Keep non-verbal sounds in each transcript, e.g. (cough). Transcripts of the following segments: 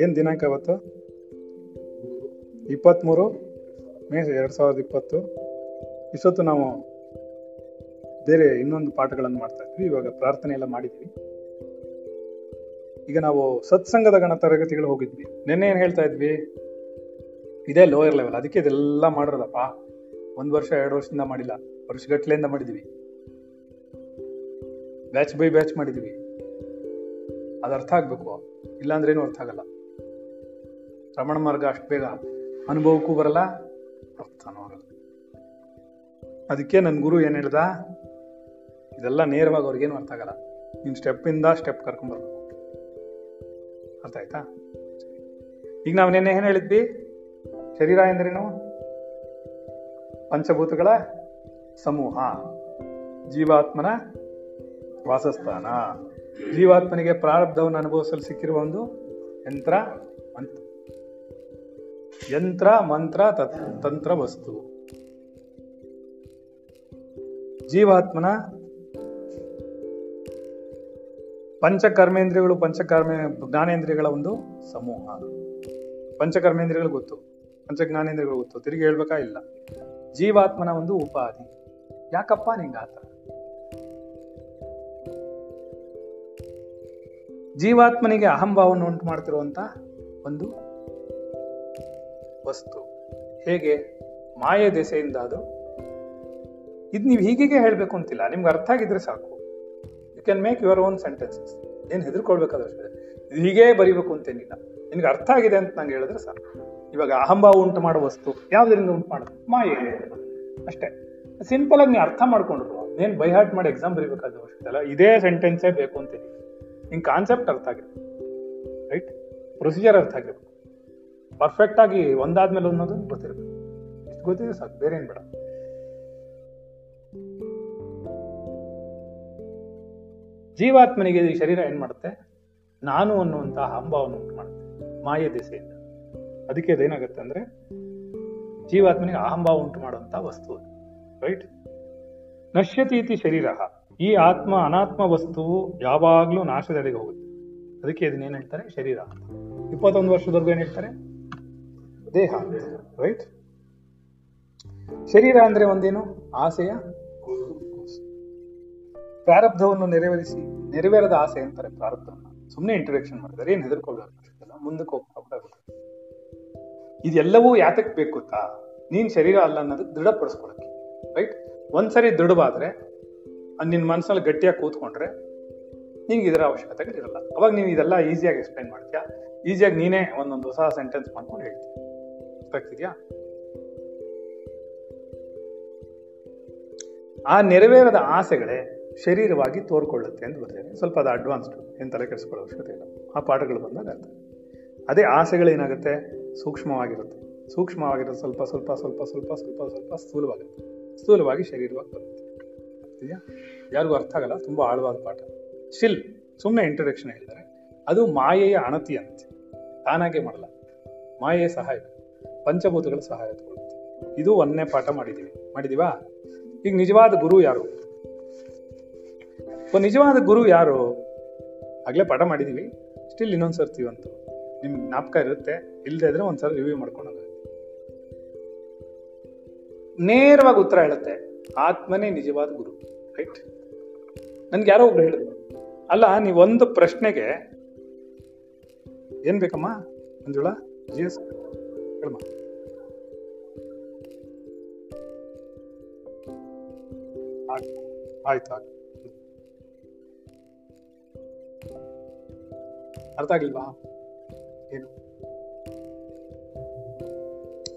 ಏನ್ ದಿನಾಂಕ ಅವತ್ತು ಇಪ್ಪತ್ತ್ಮೂರು ಮೇ ಎರಡು ಸಾವಿರದ ಇಪ್ಪತ್ತು. ಇಷ್ಟೊತ್ತು ನಾವು ಬೇರೆ ಇನ್ನೊಂದು ಪಾಠಗಳನ್ನು ಮಾಡ್ತಾ ಇದ್ವಿ, ಇವಾಗ ಪ್ರಾರ್ಥನೆ ಎಲ್ಲ ಮಾಡಿದ್ವಿ. ಈಗ ನಾವು ಸತ್ಸಂಗದ ಗಣ ತರಗತಿಗಳು ಹೋಗಿದ್ವಿ. ನಿನ್ನೆ ಏನು ಹೇಳ್ತಾ ಇದ್ವಿ? ಇದೇ ಲೋಯರ್ ಲೆವೆಲ್ ಅದಕ್ಕೆ ಇದೆಲ್ಲ ಮಾಡಿರೋದಪ್ಪ. ಒಂದು ವರ್ಷ, ಎರಡು ವರ್ಷದಿಂದ ಮಾಡಿಲ್ಲ. ವರ್ಷಗಟ್ಲೆಯಿಂದ ಮಾಡಿದ್ವಿ. ಬ್ಯಾಚ್ ಬೈ ಬ್ಯಾಚ್ ಮಾಡಿದ್ವಿ. ಅದು ಅರ್ಥ ಆಗಬೇಕು. ಇಲ್ಲಾಂದ್ರೆ ಏನು ಅರ್ಥ ಆಗಲ್ಲ. ರಮಣ ಮಾರ್ಗ ಅಷ್ಟು ಬೇಗ ಅನುಭವಕ್ಕೂ ಬರಲ್ಲ ಅರ್ಥನೂ ಆಗಲ್ಲ ಅದಕ್ಕೆ ನನ್ನ ಗುರು ಏನು ಹೇಳ್ದ? ಇದೆಲ್ಲ ನೇರವಾಗಿ ಅವ್ರಿಗೇನು ಅರ್ಥ ಆಗಲ್ಲ. ನೀನ್ ಸ್ಟೆಪ್ ಇಂದ ಸ್ಟೆಪ್ ಕರ್ಕೊಂಡ್ಬರ್ಬೇಕು ಅರ್ಥ ಆಯ್ತಾ? ಈಗ ನಾವು ನಿನ್ನೆ ಏನು ಹೇಳಿದ್ವಿ? ಶರೀರ ಎಂದ್ರೇನು? ಪಂಚಭೂತಗಳ ಸಮೂಹ. ಜೀವಾತ್ಮನ ವಾಸಸ್ಥಾನ. ಜೀವಾತ್ಮನಿಗೆ ಪ್ರಾರಬ್ಧವನ್ನು ಅನುಭವಿಸಲು ಸಿಕ್ಕಿರುವ ಒಂದು ಯಂತ್ರ ಯಂತ್ರ, ಮಂತ್ರ, ತತ್- ತಂತ್ರ, ವಸ್ತು. ಜೀವಾತ್ಮನ ಪಂಚಕರ್ಮೇಂದ್ರಿಯಗಳು, ಪಂಚಕರ್ಮ, ಜ್ಞಾನೇಂದ್ರಿಯಗಳ ಒಂದು ಸಮೂಹ. ಪಂಚಕರ್ಮೇಂದ್ರಿಯಗಳು ಗೊತ್ತು. ಪಂಚಜ್ಞಾನೇಂದ್ರಿಯಗಳು ಗೊತ್ತು. ತಿರುಗಿ ಹೇಳ್ಬೇಕಾ ಇಲ್ಲ. ಜೀವಾತ್ಮನ ಒಂದು ಉಪಾಧಿ. ಯಾಕಪ್ಪ ನಿಂಗೆ ಆತ ಜೀವಾತ್ಮನಿಗೆ ಅಹಂಭಾವವನ್ನು ಉಂಟು ಮಾಡ್ತಿರುವಂತ ಒಂದು ವಸ್ತು. ಹೇಗೆ? ಮಾಯ ದೆಸೆಯಿಂದ ಅದು. ಇದು ನೀವು ಹೀಗೆ ಹೇಳಬೇಕು ಅಂತಿಲ್ಲ. ನಿಮ್ಗೆ ಅರ್ಥ ಆಗಿದ್ರೆ ಸಾಕು. You can make your own sentences ಏನು ಹೆದರ್ಕೊಳ್ಬೇಕಾದ ಇದು ಹೀಗೇ ಬರಿಬೇಕು ಅಂತೇನಿಲ್ಲ ನಿನಗೆ ಅರ್ಥ ಆಗಿದೆ ಅಂತ ನಂಗೆ ಹೇಳಿದ್ರೆ ಸಾಕು. ಇವಾಗ ಅಹಂಭಾವ ಉಂಟು ಮಾಡೋ ವಸ್ತು ಯಾವುದರಿಂದ ಉಂಟು ಮಾಡೋದು? ಮಾಯೆ. ಅಷ್ಟೇ. ಸಿಂಪಲ್ ಆಗಿ ನೀವು ಅರ್ಥ ಮಾಡ್ಕೊಂಡ್ರು. ನೀನು ಬೈ ಹಾರ್ಟ್ ಮಾಡಿ ಎಕ್ಸಾಮ್ ಬರಿಬೇಕಾದ ಅವಶ್ಯಕತೆ ಇಲ್ಲ ಇದೇ ಸೆಂಟೆನ್ಸೇ ಬೇಕು ಅಂತೀನಿ ನಿಂಗೆ ಕಾನ್ಸೆಪ್ಟ್ ಅರ್ಥ ಆಗಿರ್ಬೇಕು. ರೈಟ್ ಪ್ರೊಸೀಜರ್ ಅರ್ಥ ಆಗಿರ್ಬೇಕು. ಪರ್ಫೆಕ್ಟ್ ಆಗಿ ಒಂದಾದ್ಮೇಲೆ ಅನ್ನೋದು ಗೊತ್ತಿರಬೇಕು. ಇಷ್ಟು ಗೊತ್ತಿದೆ ಸಾಕು, ಬೇರೆ ಏನು ಬೇಡ. ಜೀವಾತ್ಮನಿಗೆ ಈ ಶರೀರ ಏನು ಮಾಡುತ್ತೆ? ನಾನು ಅನ್ನುವಂತಹ ಹಂಬವನ್ನು ಉಂಟು ಮಾಡುತ್ತೆ ಮಾಯೆ ದಿಸೆಯಿಂದ. ಅದಕ್ಕೆ ಅದೇನಾಗುತ್ತೆ ಅಂದ್ರೆ ಜೀವಾತ್ಮನಿಗೆ ಅಹಂಭಾವ ಉಂಟು ಮಾಡುವಂಥ ವಸ್ತು ರೈಟ್ ನಶ್ಯತೀತಿ ಶರೀರ ಈ ಆತ್ಮ ಅನಾತ್ಮ ವಸ್ತುವು ಯಾವಾಗ್ಲೂ ನಾಶದೆಡೆಗೆ ಹೋಗುತ್ತೆ. ಅದಕ್ಕೆ ಇದನ್ನೇನ್ ಹೇಳ್ತಾರೆ? ಶರೀರ ಇಪ್ಪತ್ತೊಂದು ವರ್ಷದವರೆಗೂ ಏನ್ ಹೇಳ್ತಾರೆ? ದೇಹ ರೈಟ್ ಶರೀರ ಅಂದ್ರೆ ಒಂದೇನು? ಆಸೆಯ ಪ್ರಾರಬ್ಧವನ್ನು ನೆರವೇರಿಸಿ, ನೆರವೇರದ ಆಸೆ ಅಂತಾರೆ ಪ್ರಾರಬ್ಧವನ್ನ. ಸುಮ್ಮನೆ ಇಂಟ್ರಡಕ್ಷನ್ ಮಾಡಿದ್ದಾರೆ ಏನ್ ಹೆದರ್ಕೊಳ್ಬೇಕು ಅಷ್ಟೆಲ್ಲ ಮುಂದಕ್ಕೆ ಹೋಗ್ತಾ ಇದೆಲ್ಲವೂ ಯಾತಕ್ಕೆ ಬೇಕು ನೀನ್ ಶರೀರ ಅಲ್ಲ ಅನ್ನೋದಕ್ಕೆ ದೃಢಪಡಿಸ್ಕೊಳಕ್ಕೆ ರೈಟ್ ಒಂದ್ಸರಿ ದೃಢವಾದ್ರೆ ಅದ್ ನಿನ್ ಮನಸ್ಸಲ್ಲಿ ಗಟ್ಟಿಯಾಗಿ ಕೂತ್ಕೊಂಡ್ರೆ ನಿನ್ಗೆ ಇದರ ಅವಶ್ಯಕತೆ ಇರಲ್ಲ. ಅವಾಗ ನೀವು ಇದೆಲ್ಲ ಈಸಿಯಾಗಿ ಎಕ್ಸ್ಪ್ಲೈನ್ ಮಾಡ್ತೀಯಾ? ಈಸಿಯಾಗಿ ನೀನೇ ಒಂದೊಂದು ಹೊಸ ಸೆಂಟೆನ್ಸ್ ಮಾಡ್ಕೊಂಡು ಹೇಳ್ತೀಯ ಗೊತ್ತಾಗ್ತಿದ್ಯಾ ಆ ನೆರವೇರದ ಆಸೆಗಳೇ ಶರೀರವಾಗಿ ತೋರ್ಕೊಳ್ಳುತ್ತೆ ಅಂತ ಬರ್ತೇನೆ ಸ್ವಲ್ಪ ಅದು ಅಡ್ವಾನ್ಸ್ಡ್ ಏನು ತಲೆ ಕೆಡಿಸ್ಕೊಳ್ಳೋ ಅವಶ್ಯಕತೆ ಇಲ್ಲ. ಆ ಪಾಠಗಳು ಬಂದಾಗ ಅರ್ಥ. ಅದೇ ಆಸೆಗಳೇನಾಗುತ್ತೆ ಸೂಕ್ಷ್ಮವಾಗಿರುತ್ತೆ. ಸೂಕ್ಷ್ಮವಾಗಿರೋದು ಸ್ವಲ್ಪ ಸ್ವಲ್ಪ ಸ್ವಲ್ಪ ಸ್ವಲ್ಪ ಸ್ವಲ್ಪ ಸ್ವಲ್ಪ ಸ್ಥೂಲವಾಗುತ್ತೆ ಸ್ಥೂಲವಾಗಿ ಶರೀರವಾಗಿ ಬರುತ್ತೆ. ಇದೆಯಾ ಯಾರಿಗೂ ಅರ್ಥ ಆಗಲ್ಲ, ತುಂಬಾ ಆಳವಾದ ಪಾಠ. ಸ್ಟಿಲ್ ಸುಮ್ಮನೆ ಇಂಟ್ರಡಕ್ಷನ್ ಹೇಳ್ತಾರೆ ಅದು ಮಾಯೆಯ ಅಣತಿ ಅಂತೆ. ತಾನಾಗೆ ಮಾಡಲ್ಲ. ಮಾಯೆಯ ಸಹಾಯ. ಪಂಚಭೂತಗಳ ಸಹಾಯ ತಗೊಳ್ಳುತ್ತೆ. ಇದು ಒಂದನೇ ಪಾಠ ಮಾಡಿದೀವಿ. ಮಾಡಿದೀವಾ? ಈಗ ನಿಜವಾದ ಗುರು ಯಾರು? ನಿಜವಾದ ಗುರು ಯಾರು? ಆಗ್ಲೇ ಪಾಠ ಮಾಡಿದೀವಿ. ಸ್ಟಿಲ್ ಇನ್ನೊಂದ್ ಸರ್ತಿ ಅಂತ ನಿಮ್ಗೆ ಜ್ಞಾಪಕ ಇರುತ್ತೆ. ಇಲ್ಲದೆ ಇದ್ರೆ ರಿವ್ಯೂ ಮಾಡ್ಕೊಂಡಾಗ ನೇರವಾಗಿ ಉತ್ತರ ಹೇಳುತ್ತೆ. ಆತ್ಮನೇ ನಿಜವಾದ ಗುರು ರೈಟ್ ನನ್ಗೆ ಯಾರೋ ಒಬ್ರು ಹೇಳಿದ್ರು. ಅಲ್ಲ, ನೀವು ಒಂದು ಪ್ರಶ್ನೆಗೆ ಏನ್ ಬೇಕಮ್ಮ? ಮಂಜುಳ ಜಿ ಎಸ್ ಹೇಳಮ್ಮ ಆಯ್ತು ಆಯ್ತು. ಅರ್ಥ ಆಗ್ಲಿಲ್ವಾ? ಏನು?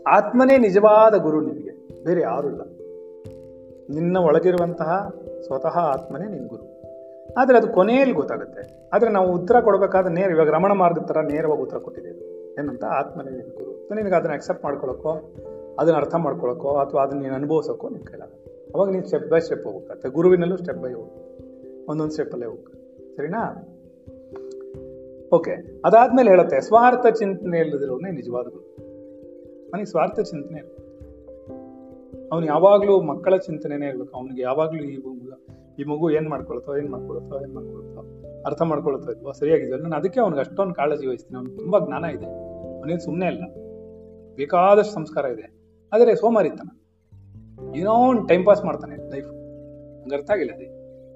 ಆತ್ಮನೇ ನಿಜವಾದ ಗುರು ನಿಮಗೆ. ಬೇರೆ ಯಾರು ಇಲ್ಲ. ನಿನ್ನ ಒಳಗಿರುವಂತಹ ಸ್ವತಃ ಆತ್ಮನೇ ನಿನ್ ಗುರು. ಆದರೆ ಅದು ಕೊನೆಯಲ್ಲಿ ಗೊತ್ತಾಗುತ್ತೆ. ಆದರೆ ನಾವು ಉತ್ತರ ಕೊಡಬೇಕಾದ ನೇರ, ಇವಾಗ ರಮಣ ಮಾರ್ಗದ ಥರ ನೇರವಾಗಿ ಉತ್ತರ ಕೊಟ್ಟಿದ್ದೇವೆ ಏನಂತ? ಆತ್ಮನೇ ನಿನ್ ಗುರು. ನಿನಗೆ ಅದನ್ನು ಅಕ್ಸೆಪ್ಟ್ ಮಾಡ್ಕೊಳಕ್ಕೋ, ಅದನ್ನು ಅರ್ಥ ಮಾಡ್ಕೊಳಕ್ಕೋ, ಅಥವಾ ಅದನ್ನ ನೀನು ಅನುಭವಿಸೋಕ್ಕೋ ನಿನ್ನ ಕೈಲ ಅವಾಗ ನೀನು ಸ್ಟೆಪ್ ಬೈ ಸ್ಟೆಪ್ ಹೋಗುತ್ತೆ ಗುರುವಿನಲ್ಲೂ ಸ್ಟೆಪ್ ಬೈ ಹೋಗ್ಬೇಕು ಒಂದೊಂದು ಸ್ಟೆಪ್ಪಲ್ಲೇ ಹೋಗ್ಬೇಕು ಸರಿನಾ? ಓಕೆ ಅದಾದ್ಮೇಲೆ ಹೇಳುತ್ತೆ, ಸ್ವಾರ್ಥ ಚಿಂತನೆ ಇಲ್ಲದಿರೋನೇ ನಿಜವಾದ ಗುರು. ನನಗೆ ಸ್ವಾರ್ಥ ಚಿಂತನೆ ಅವನು ಯಾವಾಗಲೂ ಮಕ್ಕಳ ಚಿಂತನೆನೇ ಇರ್ಬೇಕು ಅವನಿಗೆ ಯಾವಾಗಲೂ ಈ ಮಗು ಈ ಮಗು ಏನ್ ಮಾಡ್ಕೊಳ್ತೋ ಏನ್ ಮಾಡ್ಕೊಳ್ತೋ ಏನ್ ಮಾಡ್ಕೊಳ್ತೋ, ಅರ್ಥ ಮಾಡ್ಕೊಳ್ತೋ ಇಲ್ವೋ ಸರಿಯಾಗಿದ್ವಲ್ಲ ನಾನು ಅದಕ್ಕೆ ಅವ್ನಿಗೆ ಅಷ್ಟೊಂದು ಕಾಳಜಿ ವಹಿಸ್ತೀನಿ. ಅವ್ನಿಗೆ ತುಂಬಾ ಜ್ಞಾನ ಇದೆ. ಅವನಿಗೆ ಸುಮ್ಮನೆ ಇಲ್ಲ ಬೇಕಾದಷ್ಟು ಸಂಸ್ಕಾರ ಇದೆ. ಆದರೆ ಸೋಮಾರಿತನ. ಏನೋ ಒಂದು ಟೈಮ್ ಪಾಸ್ ಮಾಡ್ತಾನೆ ಲೈಫ್ ನಂಗೆ ಅರ್ಥ ಆಗಿಲ್ಲ ಅದೇ.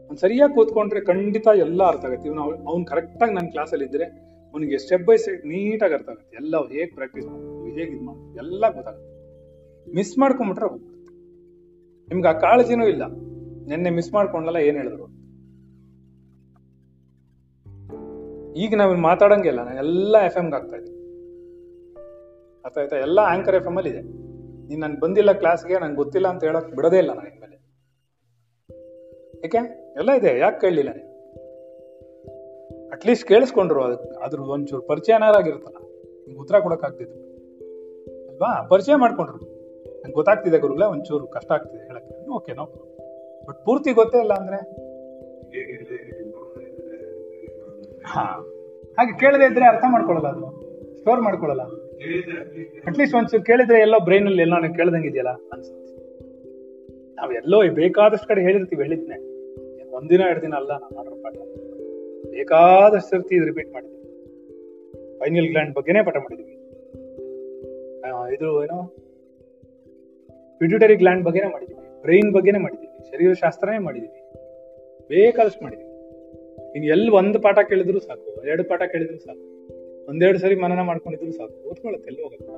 ಅವ್ನು ಸರಿಯಾಗಿ ಕೂತ್ಕೊಂಡ್ರೆ ಖಂಡಿತ ಎಲ್ಲ ಅರ್ಥ ಆಗುತ್ತೆ. ಇವನು ಅವ್ನು ಕರೆಕ್ಟಾಗಿ ನನ್ನ ಕ್ಲಾಸಲ್ಲಿ ಇದ್ರೆ ಅವನಿಗೆ ಸ್ಟೆಪ್ ಬೈ ಸ್ಟೆಪ್ ನೀಟಾಗಿ ಅರ್ಥ ಆಗುತ್ತೆ. ಎಲ್ಲ ಹೇಗೆ ಪ್ರಾಕ್ಟೀಸ್ ಮಾಡಬೇಕು, ಹೇಗೆ ಇದು ಎಲ್ಲ ಗೊತ್ತಾಗುತ್ತೆ. ಮಿಸ್ ಮಾಡ್ಕೊಂಬಿಟ್ರೆ ನಿಮ್ಗೆ ಆ ಕಾಳಜಿನೂ ಇಲ್ಲ. ನಿನ್ನೆ ಮಿಸ್ ಮಾಡ್ಕೊಂಡಲ್ಲ ಏನ್ ಹೇಳಿದ್ರು? ಈಗ ನಾವು ಮಾತಾಡಂಗಿಲ್ಲ ನಾನು ಎಲ್ಲ ಎಫ್ ಎಮ್ಗೆ ಆಗ್ತಾ ಇದ್ದೀನಿ ಅರ್ಥ ಆಯ್ತಾ? ಎಲ್ಲ ಆಂಕರ್ ಎಫ್ ಎಂ ಅಲ್ಲಿ ಇದೆ. ನೀನ್ ನಾನು ಬಂದಿಲ್ಲ ಕ್ಲಾಸ್ಗೆ ನಂಗೆ ಗೊತ್ತಿಲ್ಲ ಅಂತ ಹೇಳಕ್ ಬಿಡೋದೇ ಇಲ್ಲ ನನಗೆ ಮೇಲೆ ಏಕೆ? ಎಲ್ಲ ಇದೆ. ಯಾಕೆ ಕೇಳಲಿಲ್ಲ ನೀನು? ಅಟ್ಲೀಸ್ಟ್ ಕೇಳಿಸ್ಕೊಂಡ್ರು ಅದಕ್ಕೆ ಅದ್ರ ಒಂಚೂರು ಪರಿಚಯನಾರಾಗಿರುತ್ತಲ್ಲ ನಿಮ್ಗೆ ಉತ್ತರ ಕೊಡಕ್ ಆಗ್ತಿದ್ರು ಅಲ್ವಾ? ಪರಿಚಯ ಮಾಡ್ಕೊಂಡ್ರು. ನಂಗೆ ಗೊತ್ತಾಗ್ತಿದೆ ಗುರುಗಳೇ, ಒಂಚೂರು ಕಷ್ಟ ಆಗ್ತಿದೆ ಹೇಳಕ್ಕೆ. ಓಕೆ ನೋ ಬಟ್ ಪೂರ್ತಿ ಗೊತ್ತೇ ಇಲ್ಲ ಅಂದ್ರೆ? ಹಾ. ಹಾಗೆ ಕೇಳದೆ ಇದ್ರೆ ಅರ್ಥ ಮಾಡ್ಕೊಳ್ಳಲ್ಲ ಅದು. ಸ್ಟೋರ್ ಮಾಡ್ಕೊಳ್ಳಲ್ಲ. ಅಟ್ಲೀಸ್ಟ್ ಒಂಚೂರು ಕೇಳಿದ್ರೆ ಎಲ್ಲೋ ಬ್ರೈನ್ ಅಲ್ಲಿ ಎಲ್ಲ ನಾನು ಕೇಳ್ದಂಗಿದೆಯಲ್ಲ ಅನ್ಸುತ್ತೆ. ನಾವ್ ಬೇಕಾದಷ್ಟು ಕಡೆ ಹೇಳಿರ್ತೀವಿ, ಹೇಳಿದ್ನೆ. ಒಂದಿನ ಎರಡು ದಿನ ಅಲ್ಲ ನಾನು ಮಾಡೋ ಪಾಠ. ಬೇಕಾದಷ್ಟು ಸರ್ತಿ ಇದು ರಿಪೀಟ್ ಮಾಡಿದ್ವಿ. ಫೈನಲ್ ಗ್ಲ್ಯಾಂಡ್ ಬಗ್ಗೆನೇ ಪಾಠ ಮಾಡಿದ್ವಿ. ಇದು ಏನೋ? ಪಿಟ್ಯೂಟರಿ ಗ್ಲ್ಯಾಂಡ್ ಬಗ್ಗೆನೇ ಮಾಡಿದ್ದೀವಿ ಬ್ರೈನ್ ಬಗ್ಗೆನೇ ಶರೀರ ಶಾಸ್ತ್ರನೇ ಮಾಡಿದ್ದೀವಿ ಬೇಕಾದಷ್ಟು ಮಾಡಿದ್ವಿ. ಇನ್ನು ಎಲ್ಲಿ ಒಂದು ಪಾಠ ಕೇಳಿದ್ರು ಸಾಕು, ಎರಡು ಪಾಠ ಕೇಳಿದ್ರು ಸಾಕು, ಒಂದೆರಡು ಸರಿ ಮನನ ಮಾಡ್ಕೊಂಡಿದ್ರು ಸಾಕು ಓದ್ಕೊಳತ್ತೆ ಎಲ್ಲಿ ಹೋಗಲ್ಲ.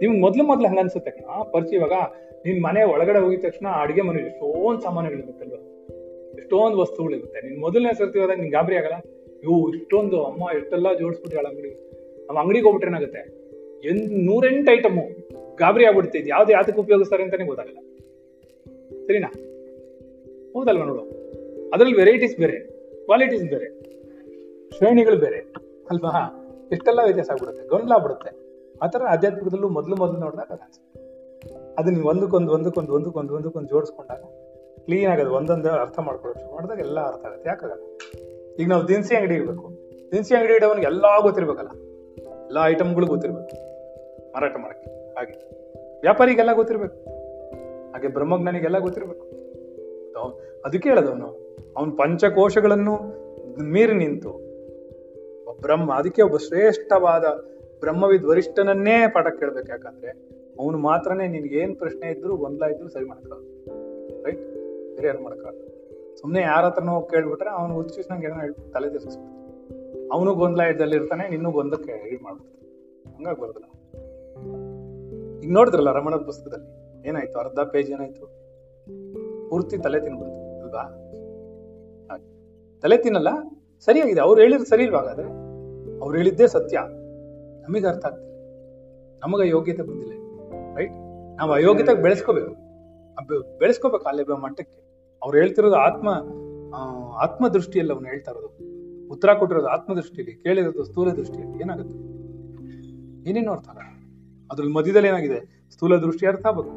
ನಿಮ್ಗೆ ಮೊದಲು ಮೊದಲು ಹಂಗ ಅನ್ಸುತ್ತೆ ಕಣ ಪರಿಚಯ ಇವಾಗ ನಿನ್ ಮನೆ ಒಳಗಡೆ ಹೋಗಿದ ತಕ್ಷಣ ಅಡಿಗೆ ಮನೆ ಎಷ್ಟೊಂದು ಸಾಮಾನುಗಳಿರುತ್ತಲ್ವ ಎಷ್ಟೊಂದು ವಸ್ತುಗಳಿರುತ್ತೆ. ನೀನ್ ಮೊದಲನೇ ಸರ್ತಿ ಹೋದಾಗ ನಿನ್ ಗಾಬರಿ ಆಗಲ್ಲ? ಇವು ಇಷ್ಟೊಂದು ಅಮ್ಮ ಎಷ್ಟೆಲ್ಲ ಜೋಡಿಸ್ಬಿಟ್ಟಾಳ ಅಂಗಡಿ ನಮ್ಮ ಅಂಗಡಿಗೆ ಹೋಗ್ಬಿಟ್ರೆ ಏನಾಗುತ್ತೆ? ಎನ್ ನೂರೆಂಟು ಐಟಮು. ಗಾಬರಿ ಆಗ್ಬಿಡುತ್ತೆ ಇದು ಯಾವ್ದು ಯಾತಕ್ಕೆ ಉಪಯೋಗಿಸ್ತಾರೆ ಅಂತಾನೆ ಗೊತ್ತಾಗಲ್ಲ. ಸರಿನಾ? ಹೌದಲ್ವ ನೋಡು. ಅದ್ರಲ್ಲಿ ವೆರೈಟೀಸ್ ಬೇರೆ ಕ್ವಾಲಿಟೀಸ್ ಬೇರೆ, ಶ್ರೇಣಿಗಳು ಬೇರೆ, ಅಲ್ವಾ? ಎಷ್ಟೆಲ್ಲ ವ್ಯತ್ಯಾಸ ಆಗ್ಬಿಡುತ್ತೆ? ಗೊಂದಲ ಆಗ್ಬಿಡುತ್ತೆ. ಆ ಥರ ಆಧ್ಯಾತ್ಮಿಕದಲ್ಲೂ ಮೊದಲು ಮೊದಲು ನೋಡಿದಾಗ ಅನ್ಸುತ್ತೆ. ಅದು ನೀವು ಒಂದಕ್ಕೊಂದು ಒಂದಕ್ಕೊಂದು ಒಂದಕ್ಕೊಂದು ಒಂದಕ್ಕೊಂದು ಜೋಡಿಸ್ಕೊಂಡಾಗ ಕ್ಲೀನ್ ಆಗೋದು ಒಂದೊಂದು ಅರ್ಥ ಮಾಡ್ಕೊಳ್ಳೋದು ಮಾಡಿದಾಗ ಎಲ್ಲ ಅರ್ಥ ಆಗುತ್ತೆ. ಯಾಕಾಗಲ್ಲ ಈಗ ನಾವು ದಿನಸಿ ಅಂಗಡಿ ಇರಬೇಕು. ದಿನಸಿ ಅಂಗಡಿ ಇಡೋವನಿಗೆ ಎಲ್ಲ ಗೊತ್ತಿರ್ಬೇಕಲ್ಲ. ಎಲ್ಲ ಐಟಮ್ಗಳು ಗೊತ್ತಿರಬೇಕು. ಮಾರಾಟ ಮಾಡಕ್ಕೆ. ಹಾಗೆ ವ್ಯಾಪಾರಿಗೆಲ್ಲ ಗೊತ್ತಿರ್ಬೇಕು. ಹಾಗೆ ಬ್ರಹ್ಮಜ್ಞಾನಿಗೆಲ್ಲ ಗೊತ್ತಿರ್ಬೇಕು. ಅದಕ್ಕೆ ಹೇಳೋದು ಅವನು ಪಂಚಕೋಶಗಳನ್ನು ಮೀರಿ ನಿಂತು ಬ್ರಹ್ಮ, ಅದಕ್ಕೆ ಒಬ್ಬ ಶ್ರೇಷ್ಠವಾದ ಬ್ರಹ್ಮವಿದ್ ವರಿಷ್ಠನನ್ನೇ ಪಾಠ ಕೇಳ್ಬೇಕು. ಯಾಕಂದ್ರೆ ಅವನು ಮಾತ್ರನೇ ನಿನ್ಗೆ ಏನ್ ಪ್ರಶ್ನೆ ಇದ್ರು ಗೊಂದಲ ಇದ್ರು ಸರಿ ಮಾಡ್ಕೊಳ ರೈಟ್ ಬೇರೆ ಯಾರು ಮಾಡ್ಕೊಳ ಸುಮ್ಮನೆ ಯಾರ ಹತ್ರನೋ ಕೇಳ್ಬಿಟ್ರೆ ಅವನು ಉಚ್ಚಿಸ್ನಂಗೆ ಏನೋ ಹೇಳ್ ತಲೆ ತಿರ್ಗಿಸ್ಬಿಡ್ತಾನೆ. ಅವನು ಗೊಂದಲ ಇದ್ದಲ್ಲಿ ಇರ್ತಾನೆ, ನಿನ್ನೂ ಗೊಂದಲಕ್ಕೆ ಇದು ಮಾಡ್ಬಿಡ್ತಾನೆ. ಹಂಗಾಗಿ ಈಗ ನೋಡಿದ್ರಲ್ಲ ರಮಣ ಪುಸ್ತಕದಲ್ಲಿ? ಏನಾಯ್ತು? ಅರ್ಧ ಪೇಜ್ ಏನಾಯ್ತು? ಪೂರ್ತಿ ತಲೆ ತಿನ್ಬಿಡ್ತು ಅಲ್ವಾ. ತಲೆ ತಿನ್ನಲ್ಲ, ಸರಿಯಾಗಿದೆ. ಅವ್ರು ಹೇಳಿದ್ ಸರಿ ಇಲ್ವಾ ಹಾಗಾದ್ರೆ? ಅವ್ರು ಹೇಳಿದ್ದೇ ಸತ್ಯ. ನಮಗೆ ಅರ್ಥ ಆಗ್ತಿಲ್ಲ. ನಮಗೆ ಯೋಗ್ಯತೆ ಬಂದಿಲ್ಲ ರೈಟ್ ನಾವು ಅಯೋಗ್ಯತೆಗೆ ಬೆಳೆಸ್ಕೋಬೇಕು. ಬೆಳೆಸ್ಕೋಬೇಕು ಅಲ್ಲೇ ಮಟ್ಟಕ್ಕೆ. ಅವ್ರು ಹೇಳ್ತಿರೋದು ಆತ್ಮ ಆತ್ಮದೃಷ್ಟಿಯಲ್ಲಿ ಆತ್ಮ ದೃಷ್ಟಿಯಲ್ಲಿ ಅವ್ನು ಹೇಳ್ತಾ ಇರೋದು. ಉತ್ತರ ಕೊಟ್ಟಿರೋದು ಆತ್ಮದೃಷ್ಟಿಯಲ್ಲಿ ಕೇಳಿರೋದು ಸ್ಥೂಲ ದೃಷ್ಟಿಯಲ್ಲಿ ಏನಾಗುತ್ತೆ? ಏನೇನು ಅರ್ಥ ಅದ್ರಲ್ಲಿ ಮಧ್ಯದಲ್ಲಿ ಏನಾಗಿದೆ? ಸ್ಥೂಲ ದೃಷ್ಟಿ ಅರ್ಥ ಆಗ್ಬೇಕು,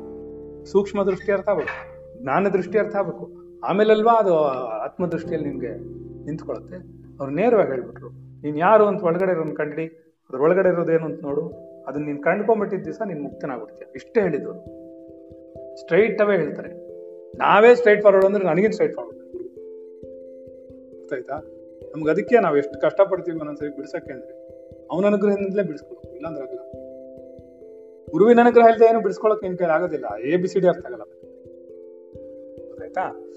ಸೂಕ್ಷ್ಮ ದೃಷ್ಟಿ ಅರ್ಥ ಆಗ್ಬೇಕು, ಜ್ಞಾನ ದೃಷ್ಟಿ ಅರ್ಥ ಆಗ್ಬೇಕು. ಆಮೇಲಲ್ವಾ ಅದು ಆತ್ಮ ದೃಷ್ಟಿಯಲ್ಲಿ ನಿಮ್ಗೆ ನಿಂತ್ಕೊಳ್ಳುತ್ತೆ. ಅವ್ರು ನೇರವಾಗಿ ಹೇಳ್ಬಿಟ್ರು, ನೀನ್ ಯಾರು ಅಂತ ಒಳಗಡೆ ಇರೋನ್ ಕಂಡ್ರಿ ಅದ್ರ ಒಳಗಡೆ ಇರೋದೇನು ಅಂತ ನೋಡು, ಅದನ್ನ ನೀನ್ ಕಂಡ್ಕೊಂಡ್ಬಿಟ್ಟಿದ್ದ ದಿವಸ ನೀನ್ ಮುಕ್ತನಾಗ್ಬಿಡ್ತೀಯ. ಇಷ್ಟೇ ಹೇಳಿದ್ರು ಸ್ಟ್ರೈಟ್ ಅವೇ ಹೇಳ್ತಾರೆ. ನಾವೇ ಸ್ಟ್ರೈಟ್ ಫಾರ್ವರ್ಡ್ ಅಂದ್ರೆ ನನಗಿನ್ ಸ್ಟ್ರೈಟ್ ಫಾರ್ವರ್ಡ್ ಗೊತ್ತಾಯ್ತಾ ನಮ್ಗೆ ಅದಕ್ಕೆ ನಾವು ಎಷ್ಟು ಕಷ್ಟಪಡ್ತೀವಿ ಒಂದೊಂದ್ಸರಿ ಬಿಡ್ಸಕ್ಕೆ ಅಂದ್ರೆ, ಅವನ ಅನುಗ್ರಹದಿಂದಲೇ ಬಿಡಿಸ್ಕೊಬೇಕು, ಇಲ್ಲಾಂದ್ರೆ ಆಗಲ್ಲ. ಗುರುವಿನ ಅನುಗ್ರಹ ಇಲ್ಲದೆ ಏನು ಬಿಡಿಸ್ಕೊಳಕ್ ನಿನ್ ಕೈಲಿ ಆಗೋದಿಲ್ಲ. ಎ ಬಿ ಸಿ ಡಿ ಅರ್ಥ ಆಗಲ್ಲ. ಆಯ್ತಾ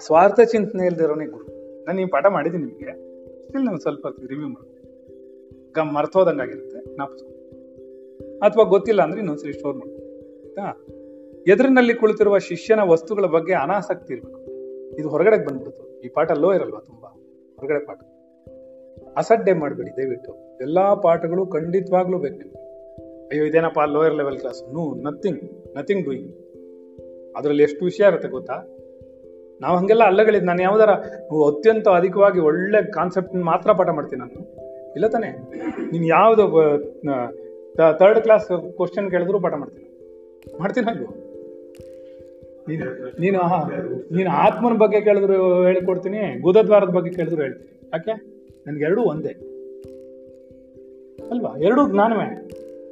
ಸ್ವಾರ್ಥ ಚಿಂತನೆ ಇಲ್ದಿರೋನೇ ಗುರು. ನಾನು ಈ ಪಾಠ ಮಾಡಿದ್ದೀನಿ ನಿಮಗೆ. ಸ್ಟಿಲ್ ನೀವು ಸ್ವಲ್ಪ ರಿವ್ಯೂ ಮಾಡಿ. ಗಮ್ ಮರ್ತೋದಂಗಾಗಿರುತ್ತೆ ನಾಪಿಸ್ಕೊ ಅಥವಾ ಗೊತ್ತಿಲ್ಲ ಅಂದ್ರೆ ಇನ್ನೊಂದ್ಸರಿ ಸ್ಟೋರ್ ಮಾಡಿ. ಆಯ್ತಾ? ಎದುರಿನಲ್ಲಿ ಕುಳಿತಿರುವ ಶಿಷ್ಯನ ವಸ್ತುಗಳ ಬಗ್ಗೆ ಅನಾಸಕ್ತಿ ಇರಬೇಕು. ಇದು ಹೊರಗಡೆ ಬಂದ್ಬಿಡ್ತು. ಈ ಪಾಠ ಲೋ ಇರಲ್ವಾ ತುಂಬಾ? ಹೊರಗಡೆ ಪಾಠ. ಅಸಡ್ಡೆ ಮಾಡಬೇಡಿ ದಯವಿಟ್ಟು. ಎಲ್ಲಾ ಪಾಠಗಳು ಖಂಡಿತವಾಗ್ಲೂ ಬೇಕು ನಿಮ್ಗೆ. ಅಯ್ಯೋ, ಇದೇನಪ್ಪ lower level class no nothing nothing doing ಅದರಲ್ಲಿ ಎಷ್ಟು ವಿಷಯ ಇರುತ್ತೆ ಗೊತ್ತಾ? ನಾವು ಹಂಗೆಲ್ಲ ಅಲ್ಲಗಳಿದ್ದು ನಾನು ಯಾವ್ದಾರ ಅತ್ಯಂತ ಅಧಿಕವಾಗಿ ಒಳ್ಳೆ ಕಾನ್ಸೆಪ್ಟ್ ಮಾತ್ರ ಪಾಠ ಮಾಡ್ತೀನಿ ನಾನು. ಇಲ್ಲ ತಾನೆ? ನೀನು ಯಾವುದು ತರ್ಡ್ ಕ್ಲಾಸ್ ಕ್ವಶನ್ ಕೇಳಿದ್ರು ಪಾಠ ಮಾಡ್ತೀನಿ. ಮಾಡ್ತೀನಿ ಹಾಗೂ ನೀನು ನೀನು ನೀನು ಆತ್ಮನ ಬಗ್ಗೆ ಕೇಳಿದ್ರು ಹೇಳ್ಕೊಡ್ತೀನಿ, ಗುದದ್ವಾರದ ಬಗ್ಗೆ ಕೇಳಿದ್ರು ಹೇಳ್ತೀನಿ. ಯಾಕೆ? ನನ್ಗೆ ಎರಡೂ ಒಂದೇ. ಅಲ್ವಾ? ಎರಡೂ ಜ್ಞಾನವೇ.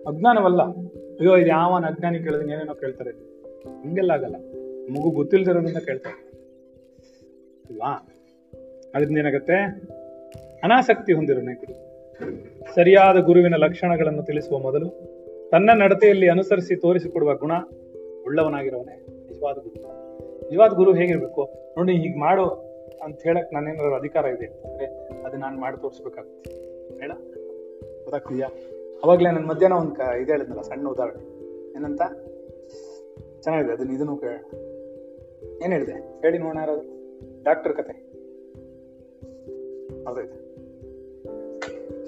ಅಜ್ಞಾನವಲ್ಲ. ಅಯ್ಯೋ, ಇದು ಯಾವನ ಅಜ್ಞಾನಿ ಕೇಳಿದ್ರೆ ಏನೇನೋ ಕೇಳ್ತಾರೆ. ಹಿಂಗೆಲ್ಲ ಆಗಲ್ಲ. ಮಗು ಗೊತ್ತಿಲ್ದಿರೋದ್ರಿಂದ ಕೇಳ್ತಾರೆ. ಅಲ್ವಾ ಅದರಿಂದ ಏನಾಗುತ್ತೆ? ಅನಾಸಕ್ತಿ ಹೊಂದಿರೋನೆ ಗುರು? ಸರಿಯಾದ ಗುರುವಿನ ಲಕ್ಷಣಗಳನ್ನು ತಿಳಿಸುವ ಮೊದಲು ತನ್ನ ನಡತೆಯಲ್ಲಿ ಅನುಸರಿಸಿ ತೋರಿಸಿಕೊಡುವ ಗುಣ ಉಳ್ಳವನಾಗಿರೋನೆ ನಿಜವಾದ ಗುರು. ನಿಜವಾದ ಗುರು ಹೇಗಿರ್ಬೇಕು? ನೋಡಿ, ಹೀಗೆ ಮಾಡು ಅಂತ ಹೇಳಕ್ ನಾನೇನಾದ್ರು ಅಧಿಕಾರ ಇದೆ? ಅಂದ್ರೆ, ಅದು ನಾನು ಮಾಡಿ ತೋರಿಸ್ಬೇಕಾಗುತ್ತೆ. ಹೇಳ. ಗೊತ್ತಾಗ್ತಿದ್ಯಾ? ಅವಾಗಲೇ ನನ್ನ ಮಧ್ಯಾಹ್ನ ಒಂದು ಕ ಇದು ಹೇಳಿದ್ನಲ್ಲ, ಸಣ್ಣ ಉದಾಹರಣೆ. ಏನಂತ? ಚೆನ್ನಾಗಿದೆ, ಅದನ್ನ ಇದನ್ನು ಕೇಳ ಏನು ಹೇಳಿದೆ? ಹೇಳಿ ನೋಡೋಣ ಯಾರಾದ್ರು. ಡಾಕ್ಟರ್ ಕತೆ. ಹೌದೈತೆ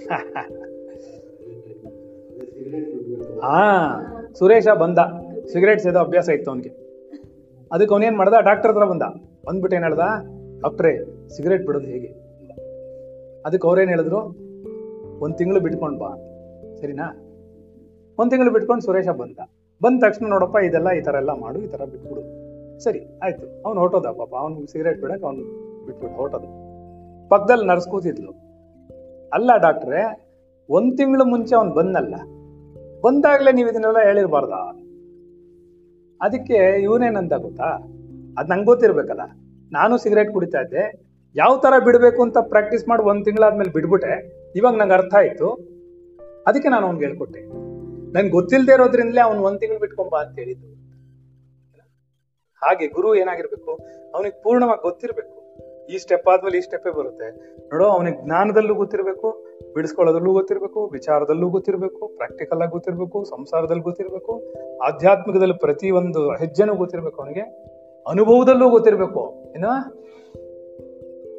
(laughs) ಹಾ, ಸುರೇಶ ಬಂದ. ಸಿಗರೇಟ್ ಸೇದೋ ಅಭ್ಯಾಸ ಇತ್ತು ಅವನಿಗೆ. ಅದಕ್ಕೆ ಅವನೇನ್ ಮಾಡ್ದ? ಡಾಕ್ಟರ್ ಹತ್ರ ಬಂದ. ಬಂದ್ಬಿಟ್ಟು ಏನ್ ಹೇಳ್ದ? ಡಾಕ್ಟ್ರೇ, ಸಿಗರೇಟ್ ಬಿಡೋದು ಹೇಗೆ? ಅದಕ್ಕೆ ಅವ್ರೇನು ಹೇಳಿದ್ರು? ಒಂದು ತಿಂಗಳು ಬಿಟ್ಕೊಂಡು ಬಾ. ಸರಿನಾ? ಒಂದ್ ತಿಂಗಳು ಬಿಟ್ಕೊಂಡು ಸುರೇಶ ಬಂದ. ಬಂದ ತಕ್ಷಣ ನೋಡಪ್ಪ, ಇದೆಲ್ಲ ಈ ತರ ಎಲ್ಲ ಮಾಡು, ಈ ತರ ಬಿಟ್ಬಿಡು. ಸರಿ, ಆಯ್ತು. ಅವ್ನು ಹೊಟ್ಟೋದ ಪಾಪ. ಅವ್ನು ಸಿಗರೇಟ್ ಬಿಡಕ್ ಅವ್ನು ಬಿಟ್ಬಿಟ್ಟು ಹೊಟ್ಟೋದು ಪಕ್ಕದಲ್ಲಿ ನರ್ಸ್ ಕೂತಿದ್ಲು. ಅಲ್ಲ ಡಾಕ್ಟ್ರೆ, ಒಂದ್ ತಿಂಗಳು ಮುಂಚೆ ಅವ್ನು ಬಂದಲ್ಲ ಬಂದಾಗ್ಲೇ ನೀವು ಇದನ್ನೆಲ್ಲ ಹೇಳಿರ್ಬಾರ್ದ? ಅದಕ್ಕೆ ಇವನೇನಂತ ಗೊತ್ತಾ? ಅದ್ ನಂಗೆ ಗೊತ್ತಿರ್ಬೇಕಲ್ಲ. ನಾನು ಸಿಗರೇಟ್ ಕುಡಿತಾ ಇದ್ದೆ. ಯಾವ ತರ ಬಿಡಬೇಕು ಅಂತ ಪ್ರಾಕ್ಟೀಸ್ ಮಾಡಿ ಒಂದ್ ತಿಂಗಳಾದ್ಮೇಲೆ ಬಿಡ್ಬಿಟ್ಟೆ. ಇವಾಗ ನಂಗೆ ಅರ್ಥ ಆಯ್ತು. ಅದಕ್ಕೆ ನಾನು ಅವ್ನಿಗೆ ಹೇಳ್ಕೊಟ್ಟೆ. ನನ್ಗೆ ಗೊತ್ತಿಲ್ಲದೆ ಇರೋದ್ರಿಂದಲೇ ಅವ್ನು ಒಂದ್ ತಿಂಗಳು ಬಿಟ್ಕೊಂಬ ಅಂತ ಹೇಳಿದ್ದು. ಹಾಗೆ ಗುರು ಏನಾಗಿರ್ಬೇಕು, ಅವನಿಗೆ ಪೂರ್ಣವಾಗಿ ಗೊತ್ತಿರ್ಬೇಕು. ಈ ಸ್ಟೆಪ್ ಆದ್ಮೇಲೆ ಈ ಸ್ಟೆಪ್ಪೇ ಬರುತ್ತೆ. ನೋಡೋ, ಅವನಿಗೆ ಜ್ಞಾನದಲ್ಲೂ ಗೊತ್ತಿರಬೇಕು, ಬಿಡಿಸ್ಕೊಳ್ಳೋದಲ್ಲೂ ಗೊತ್ತಿರ್ಬೇಕು, ವಿಚಾರದಲ್ಲೂ ಗೊತ್ತಿರಬೇಕು ಪ್ರಾಕ್ಟಿಕಲ್ ಆಗಿ ಗೊತ್ತಿರ್ಬೇಕು ಸಂಸಾರದಲ್ಲಿ ಗೊತ್ತಿರ್ಬೇಕು, ಆಧ್ಯಾತ್ಮಿಕದಲ್ಲಿ ಪ್ರತಿ ಒಂದು ಹೆಜ್ಜೆನೂ ಗೊತ್ತಿರ್ಬೇಕು ಅವನಿಗೆ. ಅನುಭವದಲ್ಲೂ ಗೊತ್ತಿರ್ಬೇಕು. ಏನ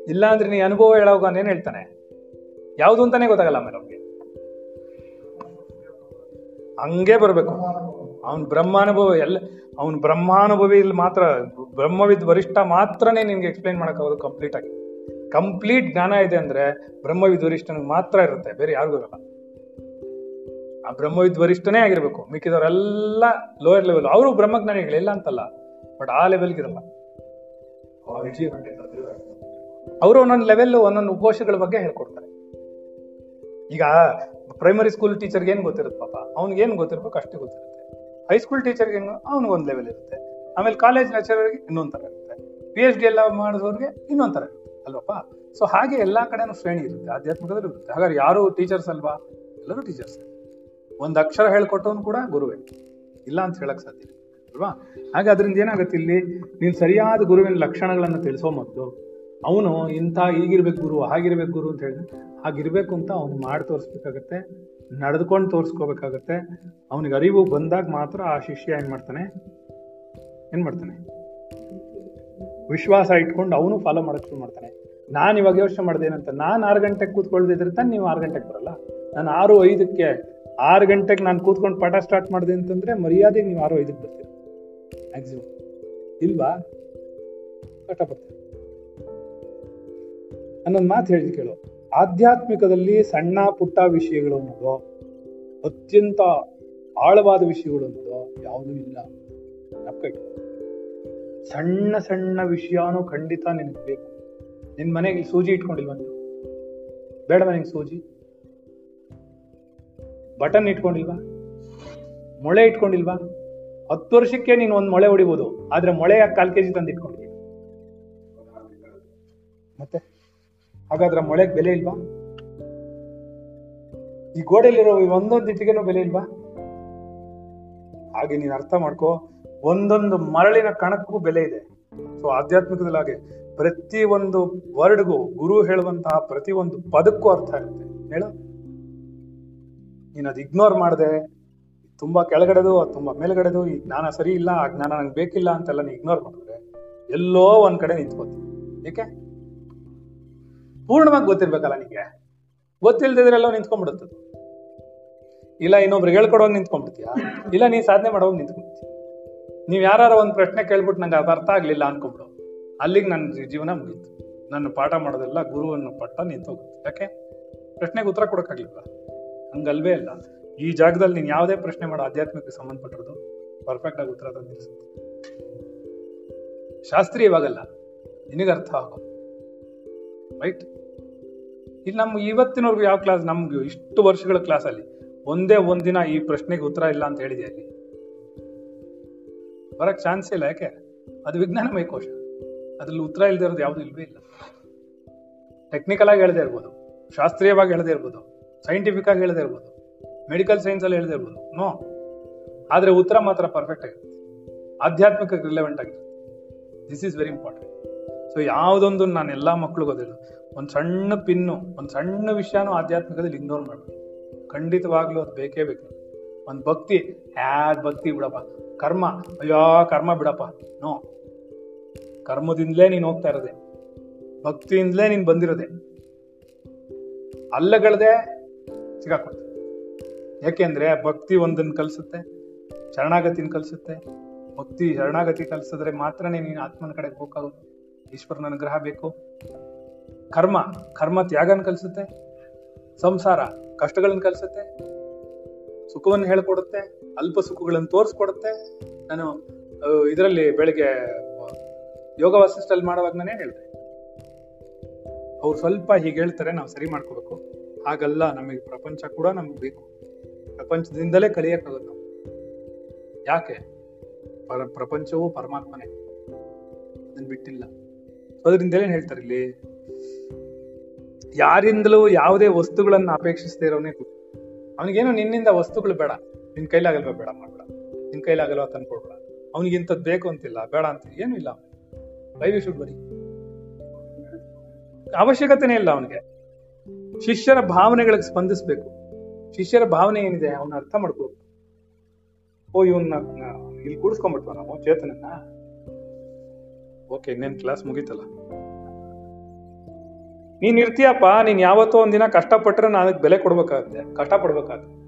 ಇಲ್ಲ ಅಂದ್ರೆ ನೀ ಅನುಭವ ಹೇಳೋಗ ಏನ್ ಹೇಳ್ತಾನೆ? ಯಾವುದು ಅಂತಾನೆ ಗೊತ್ತಾಗಲ್ಲ ಆಮೇಲೆ ಅವ್ನಿಗೆ. ಹಂಗೆ ಬರಬೇಕು. ಅವನ್ ಬ್ರಹ್ಮಾನುಭವ ಎಲ್ಲ, ಅವನ ಬ್ರಹ್ಮಾನುಭವಿ ಇಲ್ಲಿ ಮಾತ್ರ, ಬ್ರಹ್ಮವಿದ್ ವರಿಷ್ಠ ಮಾತ್ರನೇ ನಿನ್ಗೆ ಎಕ್ಸ್ಪ್ಲೈನ್ ಮಾಡೋಕ್ಕಾಗೋದು ಕಂಪ್ಲೀಟ್ ಆಗಿ. ಕಂಪ್ಲೀಟ್ ಜ್ಞಾನ ಇದೆ ಅಂದ್ರೆ ಬ್ರಹ್ಮವಿದ್ ವರಿಷ್ಠನ ಮಾತ್ರ ಇರುತ್ತೆ, ಬೇರೆ ಯಾರಿಗೂ ಇರಲ್ಲ. ಆ ಬ್ರಹ್ಮವಿದ್ ವರಿಷ್ಠನೇ ಆಗಿರ್ಬೇಕು, ಮಿಕ್ಕಿದವರೆಲ್ಲ ಲೋಯರ್ ಲೆವೆಲ್ ಅವರು ಬ್ರಹ್ಮಜ್ಞಾನಿಗಳು ಇಲ್ಲ ಅಂತಲ್ಲ ಬಟ್ ಆ ಲೆವೆಲ್ಗೆ ಇರಲ್ಲ. ಅವರು ಒಂದೊಂದು ಲೆವೆಲ್ ಒಂದೊಂದು ಉಪೋಷಗಳ ಬಗ್ಗೆ ಹೇಳ್ಕೊಡ್ತಾರೆ. ಈಗ ಪ್ರೈಮರಿ ಸ್ಕೂಲ್ ಟೀಚರ್ಗೆ ಏನು ಗೊತ್ತಿರುತ್ತೆ ಪಾಪ? ಅವ್ನಿಗೆ ಏನು ಗೊತ್ತಿರಬೇಕು ಅಷ್ಟೇ ಗೊತ್ತಿರುತ್ತೆ. ಹೈಸ್ಕೂಲ್ ಟೀಚರ್ಗೆ ಏನು ಅವ್ನಿಗೆ ಒಂದು ಲೆವೆಲ್ ಇರುತ್ತೆ. ಆಮೇಲೆ ಕಾಲೇಜ್ ಲೆಕ್ಚರರ್ಗೆ ಇನ್ನೊಂದು ಥರ ಇರುತ್ತೆ. ಪಿ ಎಚ್ ಡಿ ಎಲ್ಲ ಮಾಡಿದವ್ರಿಗೆ ಇನ್ನೊಂದು ಥರ ಇರುತ್ತೆ, ಅಲ್ವಪ್ಪ? ಸೊ ಹಾಗೆ ಎಲ್ಲಾ ಕಡೆನೂ ಶ್ರೇಣಿ ಇರುತ್ತೆ, ಆಧ್ಯಾತ್ಮಿಕದಲ್ಲಿ ಇರುತ್ತೆ. ಹಾಗಾದ್ರೆ ಯಾರು ಟೀಚರ್ಸ್ ಅಲ್ವಾ? ಎಲ್ಲರೂ ಟೀಚರ್ಸ್ ಒಂದು ಅಕ್ಷರ ಹೇಳ್ಕೊಟ್ಟವನು ಕೂಡ ಗುರುವೇ. ಇಲ್ಲ ಅಂತ ಹೇಳಕ್ ಸಾಧ್ಯ ಅಲ್ವಾ? ಹಾಗೆ ಅದರಿಂದ ಏನಾಗುತ್ತೆ ಇಲ್ಲಿ? ನೀನು ಸರಿಯಾದ ಗುರುವಿನ ಲಕ್ಷಣಗಳನ್ನು ತಿಳಿಸೋ ಮೊದಲು ಅವನು ಇಂಥ ಹೀಗಿರ್ಬೇಕು ಗುರು, ಹಾಗಿರ್ಬೇಕು ಗುರು ಅಂತ ಹೇಳಿದ್ರೆ, ಹಾಗಿರ್ಬೇಕು ಅಂತ ಅವ್ನು ಮಾಡಿ ತೋರಿಸ್ಬೇಕಾಗತ್ತೆ, ನಡೆದುಕೊಂಡು ತೋರಿಸ್ಕೋಬೇಕಾಗತ್ತೆ. ಅವನಿಗೆ ಅರಿವು ಬಂದಾಗ ಮಾತ್ರ ಆ ಶಿಷ್ಯ ಏನು ಮಾಡ್ತಾನೆ? ಏನು ಮಾಡ್ತಾನೆ? ವಿಶ್ವಾಸ ಇಟ್ಕೊಂಡು ಅವನು ಫಾಲೋ ಮಾಡೋಕ್ಕೆ ಶುರು ಮಾಡ್ತಾನೆ. ನಾನು ಇವಾಗ ಯೋಚನೆ ಮಾಡಿದೆ ಏನಂತ, ನಾನು ಆರು ಗಂಟೆಗೆ ಕೂತ್ಕೊಳ್ದಿದ್ರೆ ತಾನೆ ನೀವು ಆರು ಗಂಟೆಗೆ ಬರಲ್ಲ. ನಾನು ಆರು ಐದಕ್ಕೆ, ಆರು ಗಂಟೆಗೆ ನಾನು ಕೂತ್ಕೊಂಡು ಪಾಠ ಸ್ಟಾರ್ಟ್ ಮಾಡಿದೆ ಅಂತಂದ್ರೆ ಮರ್ಯಾದೆಗೆ ನೀವು ಆರು ಐದಕ್ಕೆ ಬರ್ತೀರ. ಮ್ಯಾಕ್ಸಿಮಮ್ ಇಲ್ವಾ? ಬರ್ತೀರ ಅನ್ನೊಂದು ಮಾತು ಹೇಳಿದ್ ಕೇಳು. ಆಧ್ಯಾತ್ಮಿಕದಲ್ಲಿ ಸಣ್ಣ ಪುಟ್ಟ ವಿಷಯಗಳು ಅನ್ನೋದು, ಅತ್ಯಂತ ಆಳವಾದ ವಿಷಯಗಳು ಅನ್ನೋದು ಯಾವುದೂ ಇಲ್ಲ. ಸಣ್ಣ ಸಣ್ಣ ವಿಷಯನೂ ಖಂಡಿತ ನಿನಗೆ ಬೇಕು. ನಿನ್ ಮನೆಗೆ ಸೂಜಿ ಇಟ್ಕೊಂಡಿಲ್ವ ನೀನು ಬೇಡ ಮನೆಗೆ ಸೂಜಿ? ಬಟನ್ ಇಟ್ಕೊಂಡಿಲ್ವಾ? ಮೊಳೆ ಇಟ್ಕೊಂಡಿಲ್ವಾ? ಹತ್ತು ವರ್ಷಕ್ಕೆ ನೀನು ಒಂದು ಮೊಳೆ ಹೊಡಿಬೋದು, ಆದ್ರೆ ಮೊಳೆ ಯಾಕೆ ಕಾಲ್ ಕೆಜಿ ತಂದು ಮತ್ತೆ? ಹಾಗಾದ್ರೆ ಮಳೆಗೆ ಬೆಲೆ ಇಲ್ವಾ? ಈ ಗೋಡೆಯಲ್ಲಿರೋ ಈ ಒಂದೊಂದು ಇಟ್ಟಿಗೆನೂ ಬೆಲೆ ಇಲ್ವಾ? ಹಾಗೆ ನೀನ್ ಅರ್ಥ ಮಾಡ್ಕೋ, ಒಂದೊಂದು ಮರಳಿನ ಕಣಕ್ಕೂ ಬೆಲೆ ಇದೆ. ಸೊ ಆಧ್ಯಾತ್ಮಿಕದಲ್ಲಿ ಹಾಗೆ ಪ್ರತಿ ಒಂದು ವರ್ಡ್ಗೂ ಗುರು ಹೇಳುವಂತಹ ಪ್ರತಿ ಒಂದು ಪದಕ್ಕೂ ಅರ್ಥ ಇರುತ್ತೆ ಹೇಳ. ನೀನ್ ಅದು ಇಗ್ನೋರ್ ಮಾಡಿದೆ, ತುಂಬಾ ಕೆಳಗಡೆದು ಅದು ತುಂಬಾ ಮೇಲ್ಗಡೆದು, ಈ ಜ್ಞಾನ ಸರಿ ಇಲ್ಲ, ಆ ಜ್ಞಾನ ನಂಗೆ ಬೇಕಿಲ್ಲ ಅಂತೆಲ್ಲ ನೀ ಇಗ್ನೋರ್ ಮಾಡಿದ್ರೆ ಎಲ್ಲೋ ಒಂದ್ ಕಡೆ ನಿಂತ್ಕೋತೀನಿ ಏಕೆ? ಪೂರ್ಣವಾಗಿ ಗೊತ್ತಿರ್ಬೇಕಲ್ಲ ನಿಮಗೆ. ಗೊತ್ತಿಲ್ದಿದ್ರೆಲ್ಲೋ ನಿಂತ್ಕೊಂಡ್ಬಿಡುತ್ತೆ ಇಲ್ಲ ಇನ್ನೊಬ್ರಿಗೆ ಹೇಳ್ಕೊಡೋ ನಿಂತ್ಕೊಂಡ್ಬಿಡ್ತೀಯಾ? ಇಲ್ಲ ನೀ ಸಾಧನೆ ಮಾಡೋ ನಿಂತ್ಕೊಂಡ್ಬಿಡ್ತೀಯ? ನೀವ್ ಯಾರು ಒಂದು ಪ್ರಶ್ನೆ ಕೇಳ್ಬಿಟ್ಟು ನಂಗೆ ಅದು ಅರ್ಥ ಆಗ್ಲಿಲ್ಲ ಅನ್ಕೊಂಬಿಡು ಅಲ್ಲಿಗೆ ನನ್ನ ಜೀವನ ಮುಗೀತು. ನನ್ನ ಪಾಠ ಮಾಡೋದೆಲ್ಲ ಗುರುವನ್ನು ಪಟ್ಟ ನಿಂತೋಗುತ್ತೆ. ಯಾಕೆ? ಪ್ರಶ್ನೆಗೆ ಉತ್ತರ ಕೊಡಕ್ಕಾಗ್ಲಿಲ್ಲ ಹಂಗಲ್ವೇ ಇಲ್ಲ. ಈ ಜಾಗದಲ್ಲಿ ನೀನು ಯಾವುದೇ ಪ್ರಶ್ನೆ ಮಾಡೋ, ಆಧ್ಯಾತ್ಮಿಕ ಸಂಬಂಧಪಟ್ಟಿರೋದು ಪರ್ಫೆಕ್ಟ್ ಆಗಿ ಉತ್ತರ ಇವಾಗಲ್ಲ ಶಾಸ್ತ್ರೀಯವಾಗಲ್ಲ. ನಿನಗೆ ಅರ್ಥ ಆಗೋ. ರೈಟ್ ಇಲ್ಲಿ ನಮ್ಗೆ ಇವತ್ತಿನವರೆಗೂ ಯಾವ ಕ್ಲಾಸ್ ನಮ್ಗೆ ಇಷ್ಟು ವರ್ಷಗಳ ಕ್ಲಾಸಲ್ಲಿ ಒಂದೇ ಒಂದಿನ ಈ ಪ್ರಶ್ನೆಗೆ ಉತ್ತರ ಇಲ್ಲ ಅಂತ ಹೇಳಿದೆ ಅಲ್ಲಿ ಬರಕ್ ಚಾನ್ಸ್ ಇಲ್ಲ ಯಾಕೆ? ಅದು ವಿಜ್ಞಾನಮಯ ಕೋಶ. ಅದ್ರಲ್ಲಿ ಉತ್ತರ ಇಲ್ಲದೆ ಇರೋದು ಯಾವುದು ಇಲ್ವೇ ಇಲ್ಲ. ಟೆಕ್ನಿಕಲ್ ಆಗಿ ಹೇಳದೇ ಇರ್ಬೋದು. ಶಾಸ್ತ್ರೀಯವಾಗಿ ಹೇಳದೇ ಇರ್ಬೋದು. ಸೈಂಟಿಫಿಕ್ ಆಗಿ ಹೇಳದೇ ಇರ್ಬೋದು. ಮೆಡಿಕಲ್ ಸೈನ್ಸ್ ಅಲ್ಲಿ ಹೇಳದೇ ಇರ್ಬೋದು. ನೋ ಆದ್ರೆ ಉತ್ತರ ಮಾತ್ರ ಪರ್ಫೆಕ್ಟ್ ಆಗಿರುತ್ತೆ. ಆಧ್ಯಾತ್ಮಿಕ ರಿಲೆವೆಂಟ್ ಆಗಿರುತ್ತೆ. This is very important so ಯಾವುದೊಂದು ನಾನು ಎಲ್ಲ ಅದೇಳು ಒಂದು ಸಣ್ಣ ಪಿನ್ನು, ಒಂದು ಸಣ್ಣ ವಿಷಯನೂ ಆಧ್ಯಾತ್ಮಿಕದಲ್ಲಿ ಇಗ್ನೋರ್ ಮಾಡಬೇಕು ಖಂಡಿತವಾಗ್ಲೂ ಅದು ಬೇಕೇ ಬೇಕು. ಒಂದು ಭಕ್ತಿ ಯಾದ್ ಭಕ್ತಿ ಬಿಡಪ್ಪ. ಕರ್ಮ, ಅಯ್ಯೋ, ಕರ್ಮ ಬಿಡಪ್ಪ. ನೋ. ಕರ್ಮದಿಂದಲೇ ನೀನು ಹೋಗ್ತಾ ಇರೋದೆ. ಭಕ್ತಿಯಿಂದಲೇ ನೀನು ಬಂದಿರೋದೆ. ಅಲ್ಲಗಳದೆ ಸಿಗಾಕೊಡ್ತೀನಿ ಯಾಕೆಂದ್ರೆ ಭಕ್ತಿ ಒಂದನ್ನು ಕಲಿಸುತ್ತೆ, ಶರಣಾಗತಿನ ಕಲಿಸುತ್ತೆ. ಭಕ್ತಿ, ಶರಣಾಗತಿ ಕಲಿಸಿದ್ರೆ ಮಾತ್ರನೇ ನೀನು ಆತ್ಮನ ಕಡೆಗೆ ಹೋಗೋದು ಈಶ್ವರನ ಅನುಗ್ರಹ ಬೇಕು. ಕರ್ಮ ಕರ್ಮ ತ್ಯಾಗನ ಕಲಿಸುತ್ತೆ. ಸಂಸಾರ, ಕಷ್ಟಗಳನ್ನು ಕಲಿಸುತ್ತೆ. ಸುಖವನ್ನು ಹೇಳ್ಕೊಡುತ್ತೆ. ಅಲ್ಪ ಸುಖಗಳನ್ನು ತೋರಿಸ್ಕೊಡುತ್ತೆ. ನಾನು ಇದರಲ್ಲಿ ಬೆಳಿಗ್ಗೆ ಯೋಗ ವಾಸಿಸ್ಟಲ್ಲಿ ಮಾಡುವಾಗ ನಾನೇ ಹೇಳಿದೆ? ಅವ್ರು ಸ್ವಲ್ಪ ಹೀಗೆ ಹೇಳ್ತಾರೆ, ನಾವು ಸರಿ ಮಾಡ್ಕೋಬೇಕು. ಹಾಗಲ್ಲ, ನಮಗೆ ಪ್ರಪಂಚ ಕೂಡ ನಮ್ಗೆ ಬೇಕು. ಪ್ರಪಂಚದಿಂದಲೇ ಕಲಿಯಕ್ಕಾಗುತ್ತೆ ನಾವು ಯಾಕೆ? ಪರ, ಪ್ರಪಂಚವು ಪರಮಾತ್ಮನೇ. ಅದನ್ನ ಬಿಟ್ಟಿಲ್ಲ. ಅದರಿಂದ ಏನ್ ಹೇಳ್ತಾರೆ ಇಲ್ಲಿ, ಯಾರಿಂದಲೂ ಯಾವುದೇ ವಸ್ತುಗಳನ್ನ ಅಪೇಕ್ಷಿಸದೇ ಇರೋನೇ ಅವನಿಗೇನು ನಿನ್ನಿಂದ ವಸ್ತುಗಳು ಬೇಡ, ನಿನ್ ಕೈಲಾಗಲ್ವಾ ಬೇಡ ಮಾಡಬೇಡ, ನಿನ್ ಕೈಲಾಗಲ್ವಾ ತಂದ್ಕೊಡ್ಬೇಡ. ಅವನಿಗೆ ಇಂಥದ್ದು ಬೇಕು ಅಂತಿಲ್ಲ, ಬೇಡ ಅಂತ ಏನು ಇಲ್ಲ ವೈ ವಿ ಶುಡ್ ಬರಿ. ಅವಶ್ಯಕತೆನೇ ಇಲ್ಲ ಅವನಿಗೆ. ಶಿಷ್ಯರ ಭಾವನೆಗಳಿಗೆ ಸ್ಪಂದಿಸ್ಬೇಕು. ಶಿಷ್ಯರ ಭಾವನೆ ಏನಿದೆ ಅವನ ಅರ್ಥ ಮಾಡ್ಕೋಬೇಕು ಓ ಇವನ್ನ ಇಲ್ಲಿ ಕೂಡಿಸ್ಕೊಂಡ್ಬಿಟ್ವ ನಾವು ಚೇತನನ್ನ. ಓಕೆ, ಇನ್ನೇನು ಕ್ಲಾಸ್ ಮುಗೀತಲ್ಲ? ನೀನ್ ಇರ್ತೀಯಪ್ಪ, ನೀನ್ ಯಾವತ್ತೋ ಒಂದಿನ ಕಷ್ಟಪಟ್ಟರೆ ನಾನು ಬೆಲೆ ಕೊಡ್ಬೇಕಾಗತ್ತೆ ಕಷ್ಟ ಪಡ್ಬೇಕಾಗತ್ತೆ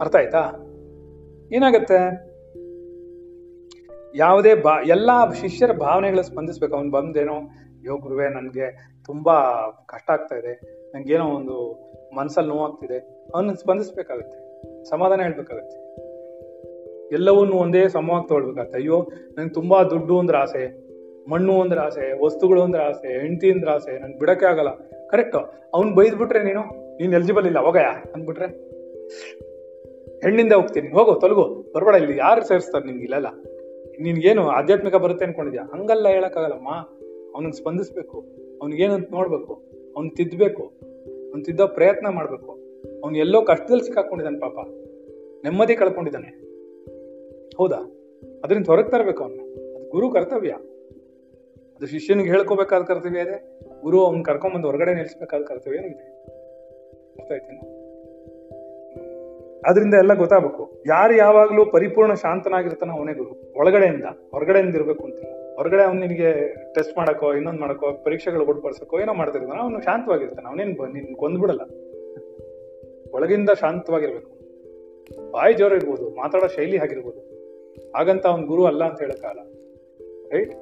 ಅರ್ಥ ಆಯ್ತಾ? ಏನಾಗತ್ತೆ? ಯಾವುದೇ ಬಾ, ಎಲ್ಲಾ ಶಿಷ್ಯರ ಭಾವನೆಗಳ ಸ್ಪಂದಿಸ್ಬೇಕು. ಅವ್ನು ಬಂದೇನೋ ಯೋ ಗುರುವೆ, ನನಗೆ ತುಂಬಾ ಕಷ್ಟ ಆಗ್ತಾ ಇದೆ. ನಂಗೇನೋ ಒಂದು ಮನ್ಸಲ್ಲಿ ನೋವಾಗ್ತಿದೆ ಅವನ್ನ ಸ್ಪಂದಿಸ್ಬೇಕಾಗತ್ತೆ, ಸಮಾಧಾನ ಹೇಳ್ಬೇಕಾಗತ್ತೆ. ಎಲ್ಲವನ್ನೂ ಒಂದೇ ಸಮವಾಗಿ ತಗೊಳ್ಬೇಕಾಗತ್ತೆ. ಅಯ್ಯೋ, ನಂಗೆ ತುಂಬಾ ದುಡ್ಡು ಅಂದ್ರೆ ಆಸೆ, ಮಣ್ಣು ಅಂದ್ರೆ ಆಸೆ, ವಸ್ತುಗಳು ಅಂದ್ರೆ ಆಸೆ, ಹೆಂಡತಿ ಅಂದ್ರೆ ಆಸೆ, ನಂಗೆ ಬಿಡಕ್ಕೆ ಆಗಲ್ಲ. ಕರೆಕ್ಟ್ ಅವ್ನ್ ಬೈದ್ಬಿಟ್ರೆ ನೀನು, ನೀನ್ ಎಲಿಜಿಬಲ್ ಇಲ್ಲ, ಹೋಗಯ್ಯ, ಅಂದ್ಬಿಟ್ರೆ. ಹೆಣ್ಣಿಂದ ಹೋಗ್ತೀನಿ, ಹೋಗು, ತೊಲಗು, ಬರ್ಬೇಡ, ಇಲ್ಲಿ ಯಾರು ಸೇರಿಸ್ತಾರೆ ನಿನ್ಗೆ ಇಲ್ಲೆಲ್ಲ ನಿನ್ಗೇನು ಆಧ್ಯಾತ್ಮಿಕ ಬರುತ್ತೆ ಅನ್ಕೊಂಡಿದ್ಯಾ? ಹಂಗಲ್ಲ ಹೇಳಕ್ಕಾಗಲ್ಲಮ್ಮ. ಅವನಿಗೆ ಸ್ಪಂದಿಸ್ಬೇಕು, ಅವ್ನಿಗೇನಂತ ನೋಡ್ಬೇಕು, ಅವ್ನ್ ತಿದ್ದಬೇಕು ಅವ್ನ್ ತಿದ್ದೋ ಪ್ರಯತ್ನ ಮಾಡಬೇಕು. ಅವ್ನು ಎಲ್ಲೋ ಕಷ್ಟದಲ್ಲಿ ಸಿಕ್ಕಾಕೊಂಡಿದ್ದಾನೆ ಪಾಪ. ನೆಮ್ಮದಿ ಕಳ್ಕೊಂಡಿದ್ದಾನೆ. ಹೌದಾ? ಅದರಿಂದ ಹೊರಗೆ ತರಬೇಕು ಅವನು. ಅದು ಗುರು ಕರ್ತವ್ಯ. ಅದು ಶಿಷ್ಯನಿಗೆ ಹೇಳ್ಕೋಬೇಕಾದ ಕರ್ತವ್ಯ ಇದೆ. ಗುರು ಅವ್ನ ಕರ್ಕೊಂಬಂದು ಹೊರಗಡೆ ನಿಲ್ಲಿಸ್ಬೇಕಾದ ಕರ್ತವ್ಯ ಅರ್ಥ ಆಯ್ತೇನು ಅದರಿಂದ ಎಲ್ಲ ಗೊತ್ತಾಗಬೇಕು. ಯಾರು ಯಾವಾಗಲೂ ಪರಿಪೂರ್ಣ ಶಾಂತನಾಗಿರ್ತಾನ ಅವನೇ ಗುರು. ಒಳಗಡೆಯಿಂದ, ಹೊರಗಡೆಯಿಂದ ಇರಬೇಕು ಅಂತಿಲ್ಲ. ಹೊರಗಡೆ ಅವ್ನು ನಿನಗೆ ಟೆಸ್ಟ್ ಮಾಡಕ್ಕೋ, ಇನ್ನೊಂದು ಮಾಡಕ್ಕೋ, ಪರೀಕ್ಷೆಗಳು ಕೊಡ್ಪಡಿಸಕ್ಕೋ ಏನೋ ಮಾಡ್ತಿರ್ತಾನೆ ಅವನು ಶಾಂತವಾಗಿರ್ತಾನೆ. ಅವನೇನು ನಿನ್ ಕೊಂದ್ಬಿಡಲ್ಲ ಒಳಗಿಂದ ಶಾಂತವಾಗಿರ್ಬೇಕು. ಬಾಯಿ ಜೋರ ಇರ್ಬೋದು ಮಾತಾಡೋ ಶೈಲಿ ಆಗಿರ್ಬೋದು ಹಾಗಂತ ಅವ್ನ ಗುರು ಅಲ್ಲ ಅಂತ ಹೇಳಕ್ಕಾಗಲ್ಲ ರೈಟ್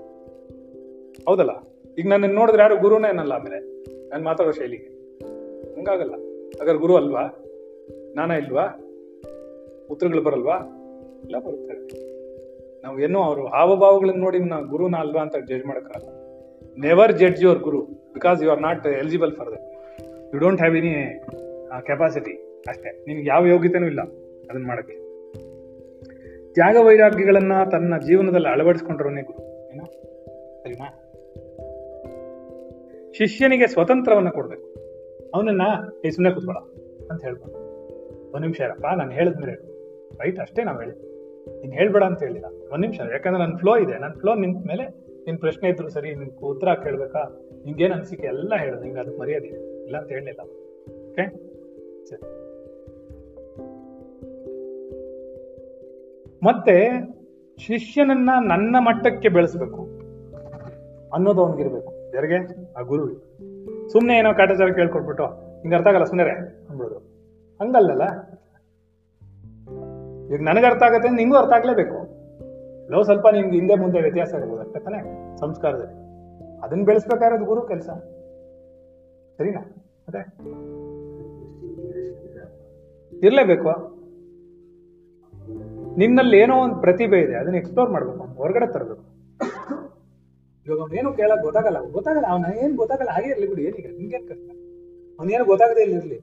ಹೌದಲ್ಲ? ಈಗ ನಾನು ನೋಡಿದ್ರೆ ಯಾರು ಗುರುನೇ ಏನಲ್ಲ ಆಮೇಲೆ, ನಾನು ಮಾತಾಡೋ ಶೈಲಿಗೆ ಹಂಗಾಗಲ್ಲ. ಹಾಗಾದ್ರೆ ಗುರು ಅಲ್ವಾ? ನಾನ ಇಲ್ವಾ? ಉತ್ತರಗಳು ಬರಲ್ವಾ? ಎಲ್ಲ ಬರುತ್ತೆ. ನಾವು ಏನೋ ಅವರು ಹಾವಭಾವಗಳನ್ನ ನೋಡಿ ನಾವು ಗುರುನ ಅಲ್ವಾ ಅಂತ ಜಡ್ಜ್ ಮಾಡಕ್ಕಾಗಲ್ಲ never judge your guru because you are not eligible for that you don't have any capacity ಅಷ್ಟೇ. ನಿಮ್ಗೆ ಯಾವ ಯೋಗ್ಯತೆನೂ ಇಲ್ಲ ಅದನ್ನ ಮಾಡಕ್ಕೆ. ತ್ಯಾಗ ವೈರಾಗ್ಯಗಳನ್ನ ತನ್ನ ಜೀವನದಲ್ಲಿ ಅಳವಡಿಸ್ಕೊಂಡ್ರವನೇ ಗುರು. ಏನೋ? ಸರಿನಾ? ಶಿಷ್ಯನಿಗೆ ಸ್ವತಂತ್ರವನ್ನ ಕೊಡ್ಬೇಕು. ಅವನನ್ನ ಸುಮ್ಮನೆ ಕೂತ್ಬೇಡ ಅಂತ ಹೇಳ್ಬೋದು. ಒಂದು ನಿಮಿಷ ಇರಪ್ಪ, ನಾನು ಹೇಳಿದ್ಮೇಲೆ ರೈಟ್ ಅಷ್ಟೇ ನಾವು ಹೇಳಿ. ನೀನ್ ಹೇಳ್ಬೇಡ ಅಂತ ಹೇಳಿಲ್ಲ ಒಂದ್ ನಿಮಿಷ, ಯಾಕಂದ್ರೆ ನನ್ನ ಫ್ಲೋ ಇದೆ. ನನ್ನ ಫ್ಲೋ ನಿಂತ ಮೇಲೆ ನಿನ್ ಪ್ರಶ್ನೆ ಇದ್ರು ಸರಿ, ನಿನ್ ಉತ್ತರ ಕೇಳ್ಬೇಕಾ? ನಿಂಗೇನು ಅನ್ಸಿಕೆ? ಎಲ್ಲ ಹೇಳು. ನಿಂಗೆ ಅದು ಮರ್ಯಾದೆ ಇಲ್ಲ. ಅಂತ ಹೇಳಲಿಲ್ಲ. ಓಕೆ ಸರಿ. ಮತ್ತೆ ಶಿಷ್ಯನನ್ನ ನನ್ನ ಮಟ್ಟಕ್ಕೆ ಬೆಳೆಸ್ಬೇಕು ಅನ್ನೋದು ಅವನಿಗಿರ್ಬೇಕು. ಯಾರಿಗೆ? ಆ ಗುರು ಸುಮ್ನೆ ಏನೋ ಕಾಟಾಚಾರ ಕೇಳ್ಕೊಟ್ಬಿಟ್ಟು ಹಿಂಗೆ ಅರ್ಥ ಆಗಲ್ಲ ಸುಮ್ಮನೆ ಹಂಗಲ್ಲಲ್ಲ? ಈಗ ನನಗೆ ಅರ್ಥ ಆಗತ್ತೆ ನಿಂಗೂ ಅರ್ಥ ಆಗ್ಲೇಬೇಕು. ಲವ್ ಸ್ವಲ್ಪ ನಿಮ್ಗೆ ಹಿಂದೆ ಮುಂದೆ ವ್ಯತ್ಯಾಸ ಇರ್ಬೋದು, ಅಷ್ಟೇ ತಾನೆ? ಸಂಸ್ಕಾರದಲ್ಲಿ. ಅದನ್ನ ಬೆಳೆಸ್ಬೇಕಾಗಿರೋದು ಗುರು ಕೆಲಸ. ಸರಿನಾ? ಅದೇ ಇರ್ಲೇಬೇಕು. ನಿನ್ನಲ್ಲಿ ಏನೋ ಒಂದು ಪ್ರತಿಭೆ ಇದೆ, ಅದನ್ನ ಎಕ್ಸ್ಪ್ಲೋರ್ ಮಾಡ್ಬೇಕು, ಅವ್ನು ಹೊರಗಡೆ ತರಬೇಕು. ಇವಾಗ ಅವನೇನು ಕೇಳಕ್ ಗೊತ್ತಾಗಲ್ಲ ಗೊತ್ತಾಗಲ್ಲ, ಅವನ ಏನ್ ಗೊತ್ತಾಗಲ್ಲ, ಹಾಗೆ ಇರ್ಲಿ ಬಿಡಿ, ಏನೀಗ ನಿಂಗೆ ಕಷ್ಟ? ಅವನೇನು ಗೊತ್ತಾಗದೇ ಇಲ್ಲಿರ್ಲಿ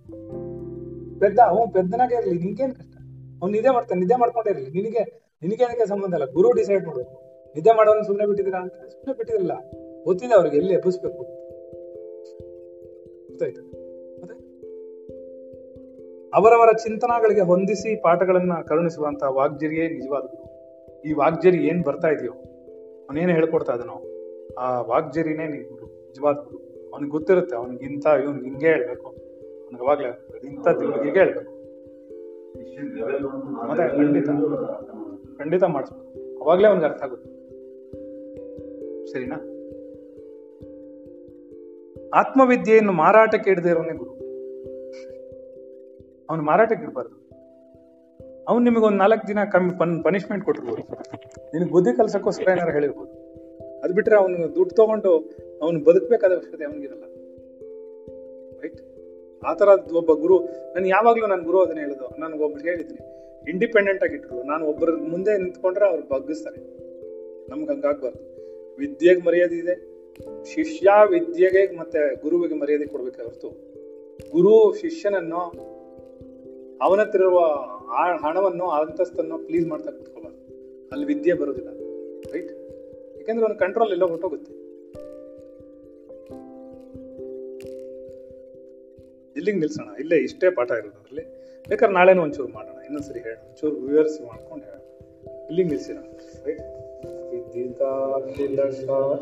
ಪೆದ್ದ, ಅವನು ಪೆದ್ದನಾಗೆ ಇರಲಿ, ನಿಂಗೇನ್ ಕಷ್ಟ? ಅವ್ನು ನಿದ್ದೆ ಮಾಡ್ತಾನೆ, ನಿದ್ದೆ ಮಾಡ್ಕೊಂಡೇ ಇರಲಿ. ನಿನಗೆ ನಿನಗೆ ಏನಕ್ಕೆ ಸಂಬಂಧ ಇಲ್ಲ? ಗುರು ಡಿಸೈಡ್ ಮಾಡಬೇಕು ನಿದ್ದೆ ಮಾಡೋದನ್ನ ಸುಮ್ಮನೆ ಬಿಟ್ಟಿದ್ದೀರಾ ಅಂತ ಸುಮ್ಮನೆ ಬಿಟ್ಟಿರಲಿಲ್ಲ ಗೊತ್ತಿದೆ ಅವ್ರಿಗೆ ಎಲ್ಲಿ ಎಬ್ಬಿಸ್ಬೇಕು. ಗೊತ್ತಾಯ್ತು? ಅವರವರ ಚಿಂತನಗಳಿಗೆ ಹೊಂದಿಸಿ ಪಾಠಗಳನ್ನ ಕರುಣಿಸುವಂತಹ ವಾಗ್ಜರಿಯೇ ನಿಜವಾದ ಗುರು. ಈ ವಾಗ್ಜರಿ ಏನ್ ಬರ್ತಾ ಇದೆಯೋ ಅವನೇನು ಹೇಳ್ಕೊಡ್ತಾ ಇದನೋ ಆ ವಾಗ್ಜರಿನೇ ನೀವು ಗುರು, ನಿಜವಾದ ಗುರು. ಅವ್ನಿಗೆ ಗೊತ್ತಿರುತ್ತೆ, ಅವನಿಗಿಂತ ಇವ್ನಿಗೆ ಹಿಂಗೆ ಹೇಳ್ಬೇಕು. ಅವ್ನಿಗೆ ಅವಾಗ್ಲೇ ಇಂಥ ಹೀಗೆ ಹೇಳ್ಬೇಕು. ಮತ್ತೆ ಖಂಡಿತ. ಖಂಡಿತ ಮಾಡಿಸ್ಬೇಕು. ಅವಾಗಲೇ ಅವ್ನಿಗೆ ಅರ್ಥ ಆಗುತ್ತೆ. ಸರಿನಾ? ಆತ್ಮವಿದ್ಯೆಯನ್ನು ಮಾರಾಟಕ್ಕೆ ಇಡದಿರೋನೇ ಗುರು. ಅವನು ಮಾರಾಟಕ್ಕೆ ಇಡಬಾರ್ದು. ಅವ್ನು ನಿಮಗೆ ಒಂದು ನಾಲ್ಕು ದಿನ ಕಮ್ಮಿ ಪನ್ ಪನಿಷ್ಮೆಂಟ್ ಕೊಟ್ಟಿರ್ಬೋದು. ನಿನಗೆ ಬುದ್ಧಿ ಕಲ್ಸಕ್ಕೋಸ್ಕರ ಏನಾರು ಹೇಳಿರ್ಬೋದು. ಅದು ಬಿಟ್ರೆ ಅವನು ದುಡ್ಡು ತಗೊಂಡು ಅವನು ಬದುಕಬೇಕಾದ ಅವಶ್ಯಕತೆ ಅವನಿಗಿರಲ್ಲ. ರೈಟ್ ಆ ಥರ ಒಬ್ಬ ಗುರು, ನಾನು ಯಾವಾಗಲೂ ನನ್ನ ಗುರು ಅದನ್ನ ಹೇಳೋದು. ನನ್ಗೆ ಒಬ್ರು ಹೇಳಿದ್ದೀನಿ. ಇಂಡಿಪೆಂಡೆಂಟ್ ಆಗಿ ಆಗಿಟ್ರು ನಾನು ಒಬ್ಬರ ಮುಂದೆ ನಿಂತ್ಕೊಂಡ್ರೆ ಅವ್ರು ಬಗ್ಗಿಸ್ತಾರೆ. ನಮ್ಗೆ ಹಂಗಾಗ್ಬಾರ್ದು. ವಿದ್ಯೆಗೆ ಮರ್ಯಾದೆ ಇದೆ. ಶಿಷ್ಯ ವಿದ್ಯೆಗೆ ಮತ್ತೆ ಗುರುವಿಗೆ ಮರ್ಯಾದೆ ಕೊಡ್ಬೇಕೆ ಹೊರತು? ಗುರು ಶಿಷ್ಯನನ್ನು ಅವನ ಹತ್ರ ಇರುವ ಹಣವನ್ನು ಅಂತಸ್ತನ್ನು ಪ್ಲೀಸ್ ಮಾಡ್ತಾ ಕೂತ್ಕೋಬಾರ್ದು. ಅಲ್ಲಿ ವಿದ್ಯೆ ಬರೋದಿಲ್ಲ. ರೈಟ್ ಯಾಕಂದ್ರೆ ಒಂದು ಕಂಟ್ರೋಲ್ ಎಲ್ಲ ಹೊಟ್ಟೋಗುತ್ತೆ ಇಲ್ಲಿಗೆ ನಿಲ್ಸೋಣ. ಇಲ್ಲೇ ಇಷ್ಟೇ ಪಾಠ ಇರೋದು ಅದರಲ್ಲಿ. ಬೇಕಾದ್ರೆ ನಾಳೆನೂ ಒಂಚೂರು ಮಾಡೋಣ. ಇನ್ನೊಂದ್ಸರಿ ಹೇಳೋಣ ಒಂಚೂರು ವಿವರಿಸಿ ಮಾಡ್ಕೊಂಡು ಹೇಳೋಣ ಇಲ್ಲಿಗೆ ನಿಲ್ಸಿರೋಣ ರೈಟ್ ದೇಶಿಕ ಶಾಸ್ತ್ರ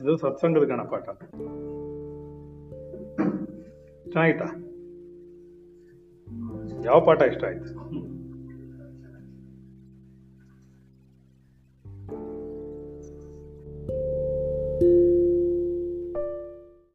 ಇದು ಸತ್ಸಂಗದ ಗಣಪಾಠ. ಚೆನ್ನಾಗಿತ್ತಾ? ಯಾವ ಪಾಠ ಇಷ್ಟ ಆಯ್ತು?